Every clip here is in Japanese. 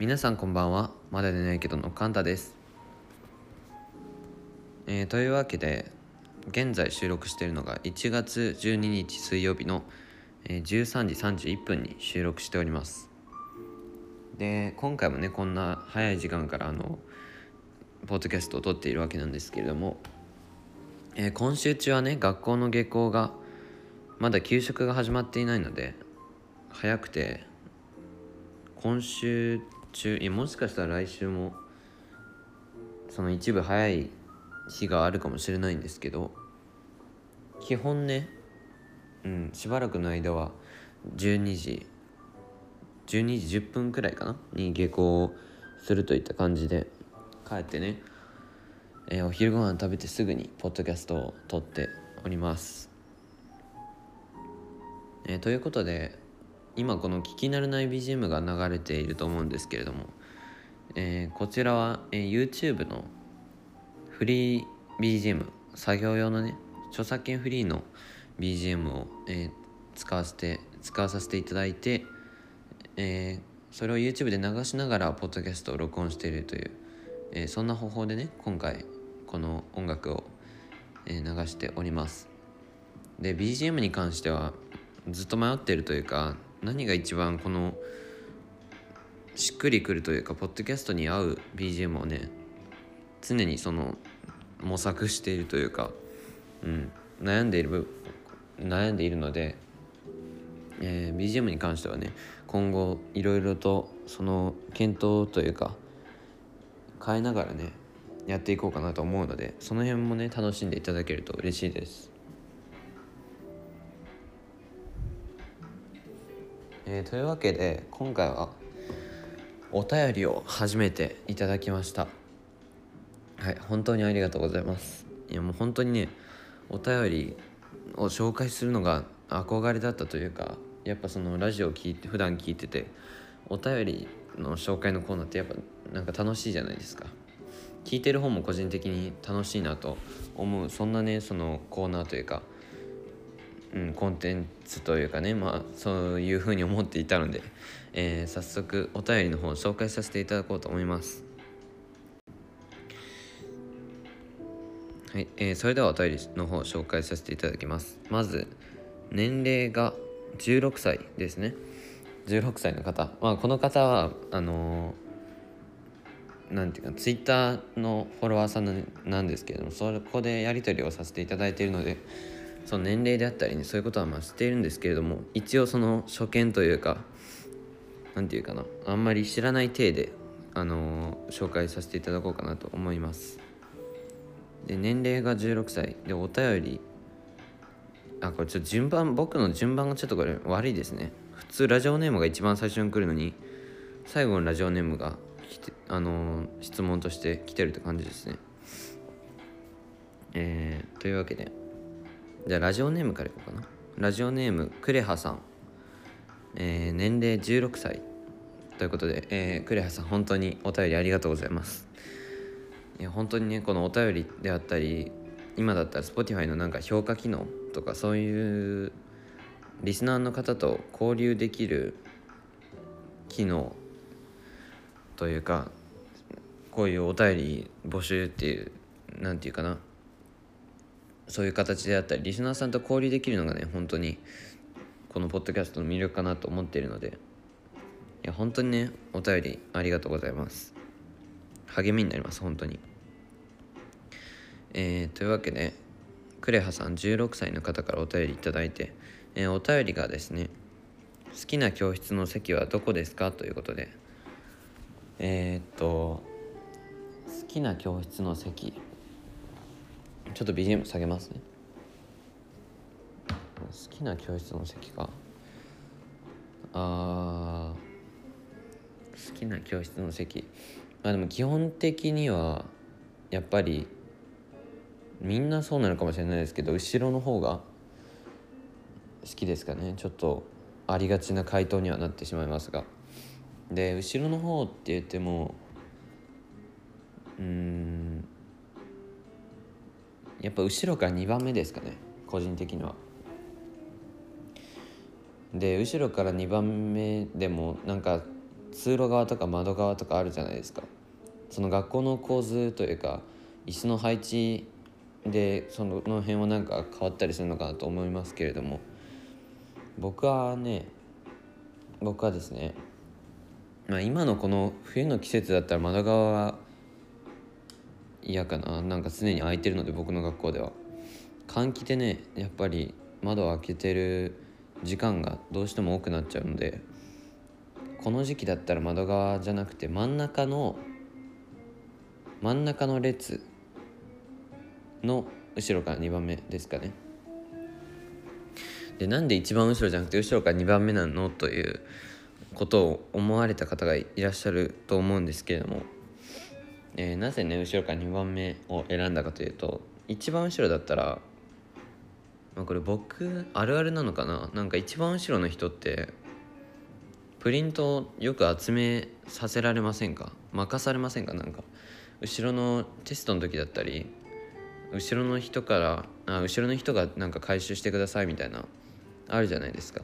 皆さんこんばんは。まだ寝ないけどのカンタです、えーというわけで現在収録しているのが1月12日水曜日の、えー13時31分に収録しております。で今回もねこんな早い時間からあのポッドキャストを撮っているわけなんですけれども、えー今週中はね学校の下校がまだ給食が始まっていないので早くて今週中いやもしかしたら来週もその一部早い日があるかもしれないんですけど基本ねうんしばらくの間は12時12時10分くらいかなに下校するといった感じで帰ってね、えーお昼ご飯食べてすぐにポッドキャストを撮っております、えーということで今この聞き慣れない BGM が流れていると思うんですけれども、えーこちらは、えー YouTube のフリー BGM 作業用のね著作権フリーの BGM を、えー使わせて使わさせていただいて、えーそれを YouTube で流しながらポッドキャストを録音しているという、えーそんな方法でね今回この音楽を、えー流しております。で BGM に関してはずっと迷っているというか何が一番このしっくりくるというかポッドキャストに合う BGM をね常にその模索しているというか、うん、悩んでいる悩んでいるので、えー BGM に関してはね今後いろいろとその検討というか変えながらねやっていこうかなと思うのでその辺もね楽しんでいただけると嬉しいです。えーというわけで今回はお便りを初めていただきました。はい本当にありがとうございます。いやもう本当にねお便りを紹介するのが憧れだったというかやっぱそのラジオを聞いて普段聞いててお便りの紹介のコーナーってやっぱなんか楽しいじゃないですか。聞いてる方も個人的に楽しいなと思うそんなねそのコーナーというかうん、コンテンツというかねまあそういうふうに思っていたので、えー早速お便りの方を紹介させていただこうと思います。はい、えーそれではお便りの方を紹介させていただきます。まず年齢が16歳ですね。16歳の方。まあこの方はあのーなんていうかツイッターのフォロワーさんなんですけれどもそこでやり取りをさせていただいているのでその年齢であったりねそういうことはまあ知っているんですけれども一応その初見というかなんていうかなあんまり知らない体で、あのー紹介させていただこうかなと思います。で年齢が16歳。でお便り。あこれちょっと順番僕の順番がちょっとこれ悪いですね。普通ラジオネームが一番最初に来るのに最後のラジオネームが来てあのー質問として来てるって感じですね。えー、というわけでじゃあラジオネームからいこうかな。ラジオネームクレハさん、えー年齢16歳ということで、えークレハさん本当にお便りありがとうございます。いや本当にねこのお便りであったり今だったら Spotify のなんか評価機能とかそういうリスナーの方と交流できる機能というかこういうお便り募集っていうなんていうかな。そういう形であったりリスナーさんと交流できるのがね本当にこのポッドキャストの魅力かなと思っているのでいや本当にねお便りありがとうございます。励みになります本当に。えーというわけでクレハさん16歳の方からお便りいいて、えーお便りがですね好きな教室の席はどこですか？ということでえーっと好きな教室の席ちょっと BGM 下げますね。好きな教室の席か。あ好きな教室の席。まあでも基本的にはやっぱりみんなそうなのかもしれないですけど後ろの方が好きですかね。ちょっとありがちな回答にはなってしまいますが。で後ろの方って言ってもうんやっぱ後ろから2番目ですかね個人的には。で後ろから2番目でもなんか通路側とか窓側とかあるじゃないですか。その学校の構図というか椅子の配置でその辺はなんか変わったりするのかなと思いますけれども。僕はね僕はですね、まあ、今のこの冬の季節だったら窓側は嫌かな。なんか常に開いてるので僕の学校では。換気でねやっぱり窓を開けてる時間がどうしても多くなっちゃうのでこの時期だったら窓側じゃなくて真ん中の真ん中の列の後ろから2番目ですかね。でなんで一番後ろじゃなくて後ろから2番目なの？ということを思われた方がいらっしゃると思うんですけれども、えー、なぜね後ろから2番目を選んだかというと一番後ろだったら、まあ、これ僕あるあるなのかな？なんか一番後ろの人ってプリントをよく集めさせられませんか？任されませんか？なんか後ろのテストの時だったり後ろの人からあ後ろの人がなんか回収してくださいみたいなあるじゃないですか、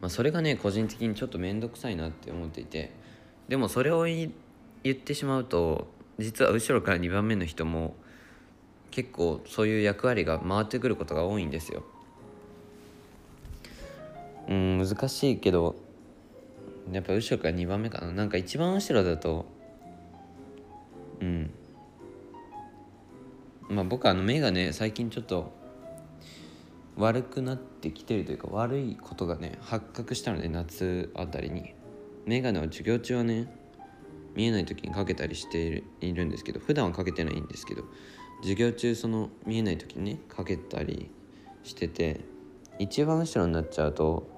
まあ、それがね個人的にちょっと面倒くさいなって思っていてでもそれを言言ってしまうと実は後ろから2番目の人も結構そういう役割が回ってくることが多いんですよ。うん難しいけどやっぱ後ろから2番目かな。なんか一番後ろだとうん。まあ僕はあの目がね最近ちょっと悪くなってきてるというか悪いことがね発覚したので夏あたりに。眼鏡を授業中はね見えない時にかけたりしているんですけど普段はかけてないんですけど授業中その見えない時にねかけたりしてて一番後ろになっちゃうと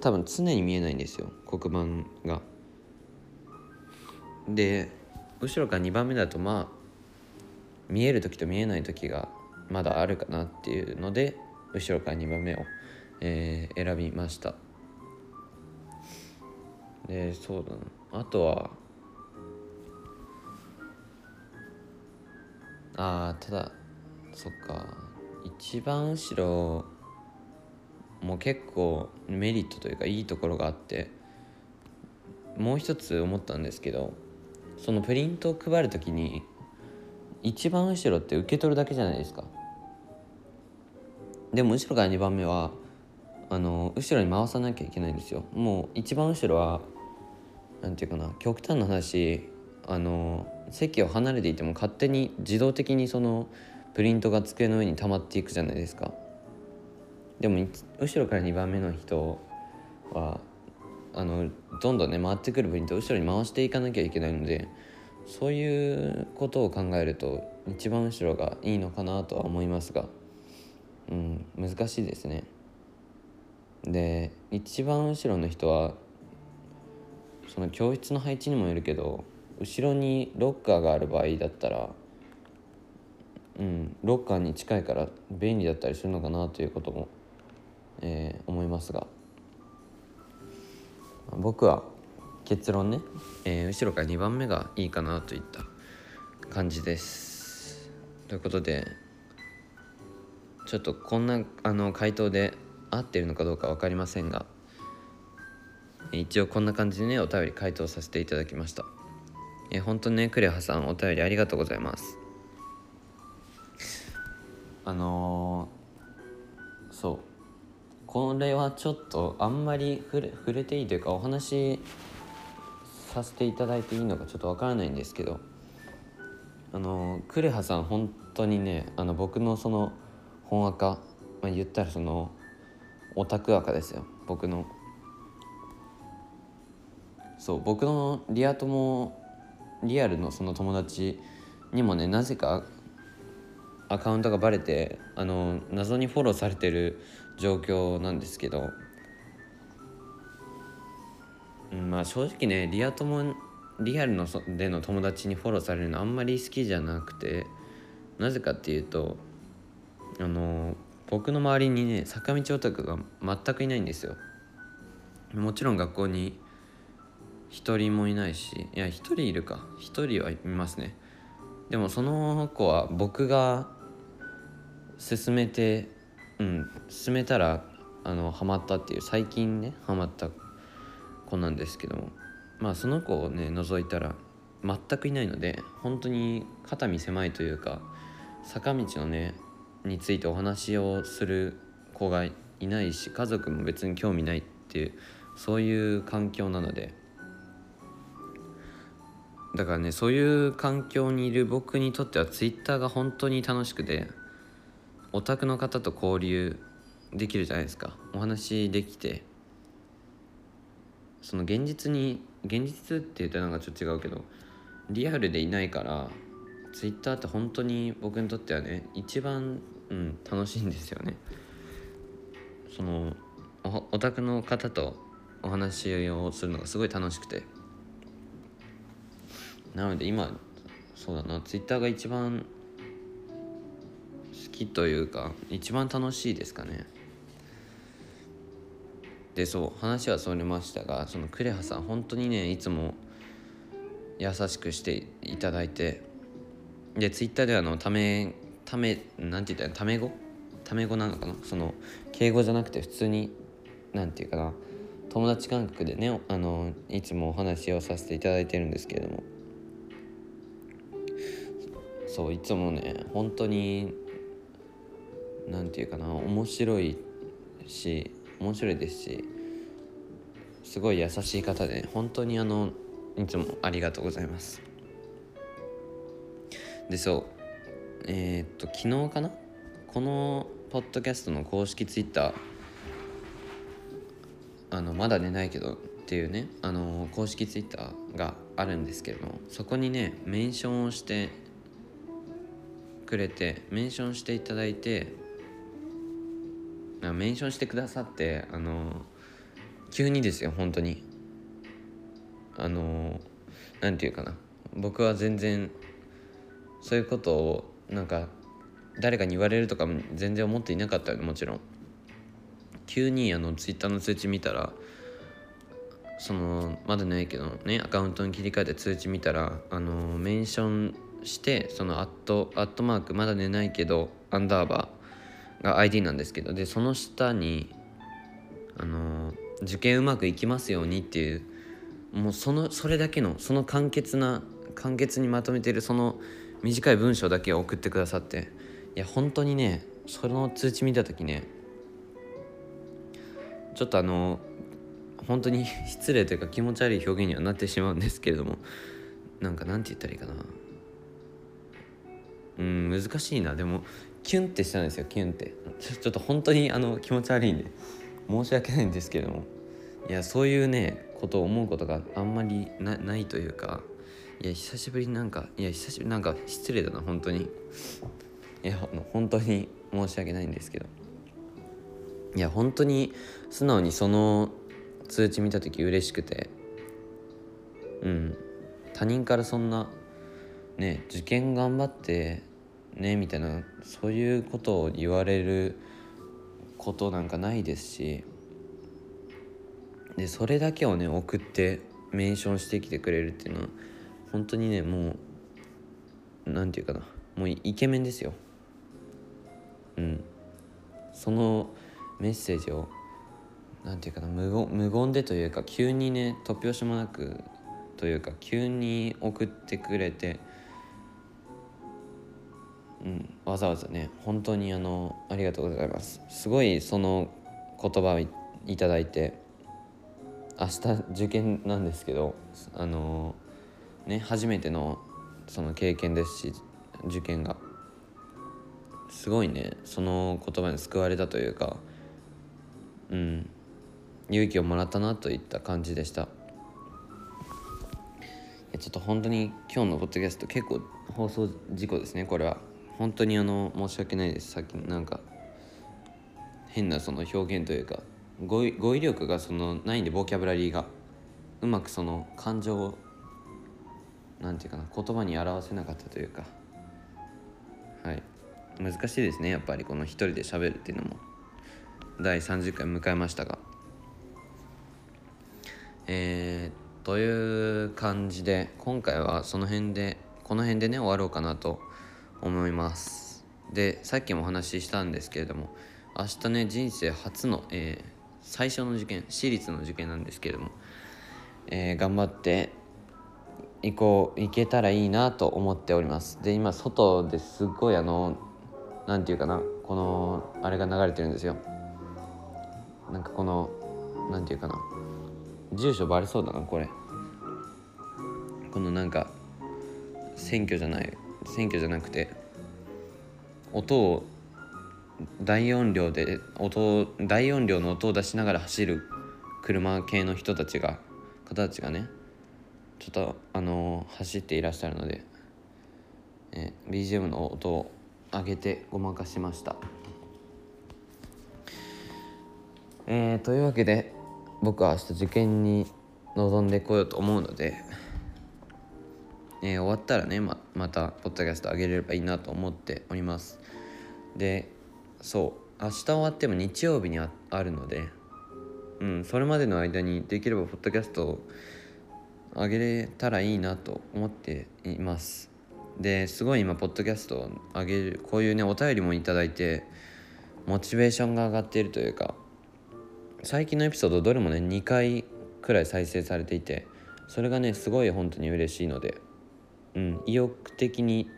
多分常に見えないんですよ黒板が。で後ろから2番目だとまあ見える時と見えない時がまだあるかなっていうので後ろから2番目を、えー、選びましたでそうだなあとはああただそっか。一番後ろも結構メリットというかいいところがあってもう一つ思ったんですけどそのプリントを配る時に一番後ろって受け取るだけじゃないですか。でも後ろから2番目はあの後ろに回さなきゃいけないんですよ。もう一番後ろは何て言うかな極端な話あの席を離れていても勝手に自動的にそのプリントが机の上に溜まっていくじゃないですかでも後ろから2番目の人はあのどんどんね回ってくるプリントを後ろに回していかなきゃいけないのでそういうことを考えると一番後ろがいいのかなとは思いますが、うん、難しいですね。で一番後ろの人はその教室の配置にもよるけど後ろにロッカーがある場合だったら、うん、ロッカーに近いから便利だったりするのかなということも、えー、思いますが。僕は結論ね、えー、後ろから2番目がいいかなといった感じです。ということでちょっとこんなあの回答で合ってるのかどうか分かりませんが一応こんな感じでねお便り回答させていただきました。えー、本当ねクレハさんお便りありがとうございます。あのー、そう。これはちょっとあんまり触れ触れていいというかお話させていただいていいのかちょっとわからないんですけどあのクレハさん本当にねあの僕のその本赤、まあ、言ったらそのオタク赤ですよ。僕の。そう僕のリア友リアルのその友達にもねなぜかアカウントがバレてあの謎にフォローされてる状況なんですけどうん、まあ正直ねリア友リアルのそでの友達にフォローされるのあんまり好きじゃなくてなぜかっていうとあの僕の周りにね坂道オタクが全くいないんですよ。もちろん学校に一人もいないしいや一人いるか。一人はいますね。でもその子は僕が勧めてうん勧めたらあのハマったっていう最近ねハマった子なんですけども。まあその子をね除いたら全くいないので本当に肩身狭いというか坂道のねについてお話をする子がいないし家族も別に興味ないっていうそういう環境なのでだからねそういう環境にいる僕にとってはツイッターが本当に楽しくてオタクの方と交流できるじゃないですか。お話できてその現実に現実って言ったらなんかちょっと違うけどリアルでいないからツイッターって本当に僕にとってはね一番、うん、楽しいんですよね。そのオタクの方とお話をするのがすごい楽しくて。なので今そうだな。ツイッターが一番好きというか一番楽しいですかね。でそう話はそれましたがそのクレハさん本当にねいつも優しくしていただいてでツイッターではあのためためなんて言ったらため語ため語なのかな？その敬語じゃなくて普通になんて言うかな。友達感覚でねあのいつもお話をさせていただいてるんですけれども。そういつもね本当に何て言うかな面白いし面白いですしすごい優しい方で本当にあのいつもありがとうございます。でそうえー、っと昨日かな？このポッドキャストの公式ツイッターあのまだ寝ないけどっていうねあの公式ツイッターがあるんですけれどもそこにねメンションをしてくれてメンションしていただいてメンションしてくださってあの急にですよ本当に。あの何て言うかな。僕は全然そういうことをなんか誰かに言われるとかも全然思っていなかったよもちろん。急にあのツイッターの通知見たらそのまだないけどねアカウントに切り替えて通知見たらあのメンションしてそのアットアットマークまだ寝ないけどアンダーバーが ID なんですけどでその下にあの受験うまくいきますようにっていうもうそのそれだけのその簡潔な簡潔にまとめているその短い文章だけを送ってくださっていや本当にねその通知見た時ねちょっとあの本当に 失礼というか気持ち悪い表現にはなってしまうんですけれどもなんかなんて言ったらいいかな。うん難しいな。でもキュンってしたんですよキュンって。ちょっと本当にあの気持ち悪いんで。申し訳ないんですけども。いやそういうねことを思うことがあんまりないというか。いや久しぶりになんかいや久しぶりなんか失礼だな本当に。いや本当に申し訳ないんですけど。いや本当に素直にその通知見た時嬉しくて。うん。他人からそんなね受験頑張ってねみたいなそういうことを言われることなんかないですしでそれだけをね送ってメンションしてきてくれるっていうのは本当にねもう何て言うかなもうイケメンですよ。うん。そのメッセージを何て言うかな無言無言でというか急にね突拍子もなくというか急に送ってくれてうん、わざわざね本当にあのありがとうございます。すごいその言葉をいただいて明日受験なんですけどあのね初めてのその経験ですし受験が。すごいねその言葉に救われたというかうん勇気をもらったなといった感じでした。ちょっと本当に今日のポッドキャスト結構放送事故ですねこれは。本当にあの申し訳ないです。さっきなんか変なその表現というか語彙力がそのないんでボキャブラリーが。うまくその感情をなんていうかな言葉に表せなかったというか。はい。難しいですねやっぱり。この一人で喋るっていうのも。第30回迎えましたが。えー、という感じで今回はその辺でこの辺でね終わろうかなと思います。でさっきもお話ししたんですけれども明日ね人生初の、えー、最初の受験私立の受験なんですけれどもえー、頑張って行こう行けたらいいなと思っております。で今外ですっごいあの何て言うかなこのあれが流れてるんですよ。なんかこの何て言うかな住所バレそうだなこれ。このなんか選挙じゃない選挙じゃなくて音を大音量で音大音量の音を出しながら走る車系の人たちが方たちがねちょっとあの、走っていらっしゃるので、え、BGM の音を上げてごまかしました。えー、というわけで僕は明日受験に臨んでこようと思うので、えー、終わったらねままたポッドキャスト上げれればいいなと思っております。でそう明日終わっても日曜日にあるのでうんそれまでの間にできればポッドキャストを上げれたらいいなと思っています。ですごい今ポッドキャストを上げるこういうねお便りもいただいてモチベーションが上がっているというか最近のエピソードどれもね2回くらい再生されていてそれがねすごい本当に嬉しいので、うん、意欲的に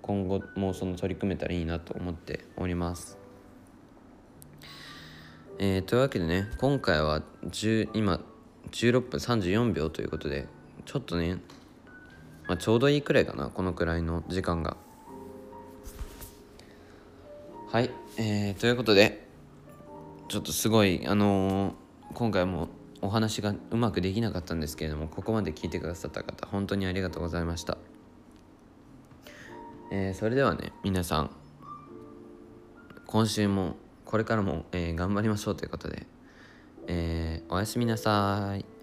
今後もその取り組めたらいいなと思っております。えー、というわけでね今回は10今16分34秒ということでちょっとね、まあ、ちょうどいいくらいかなこのくらいの時間がはい、えー、ということでちょっとすごいあのー、今回もお話がうまくできなかったんですけれどもここまで聞いてくださった方本当にありがとうございました、えー、それではね皆さん今週もこれからも、えー、頑張りましょうということで、えー、おやすみなさい。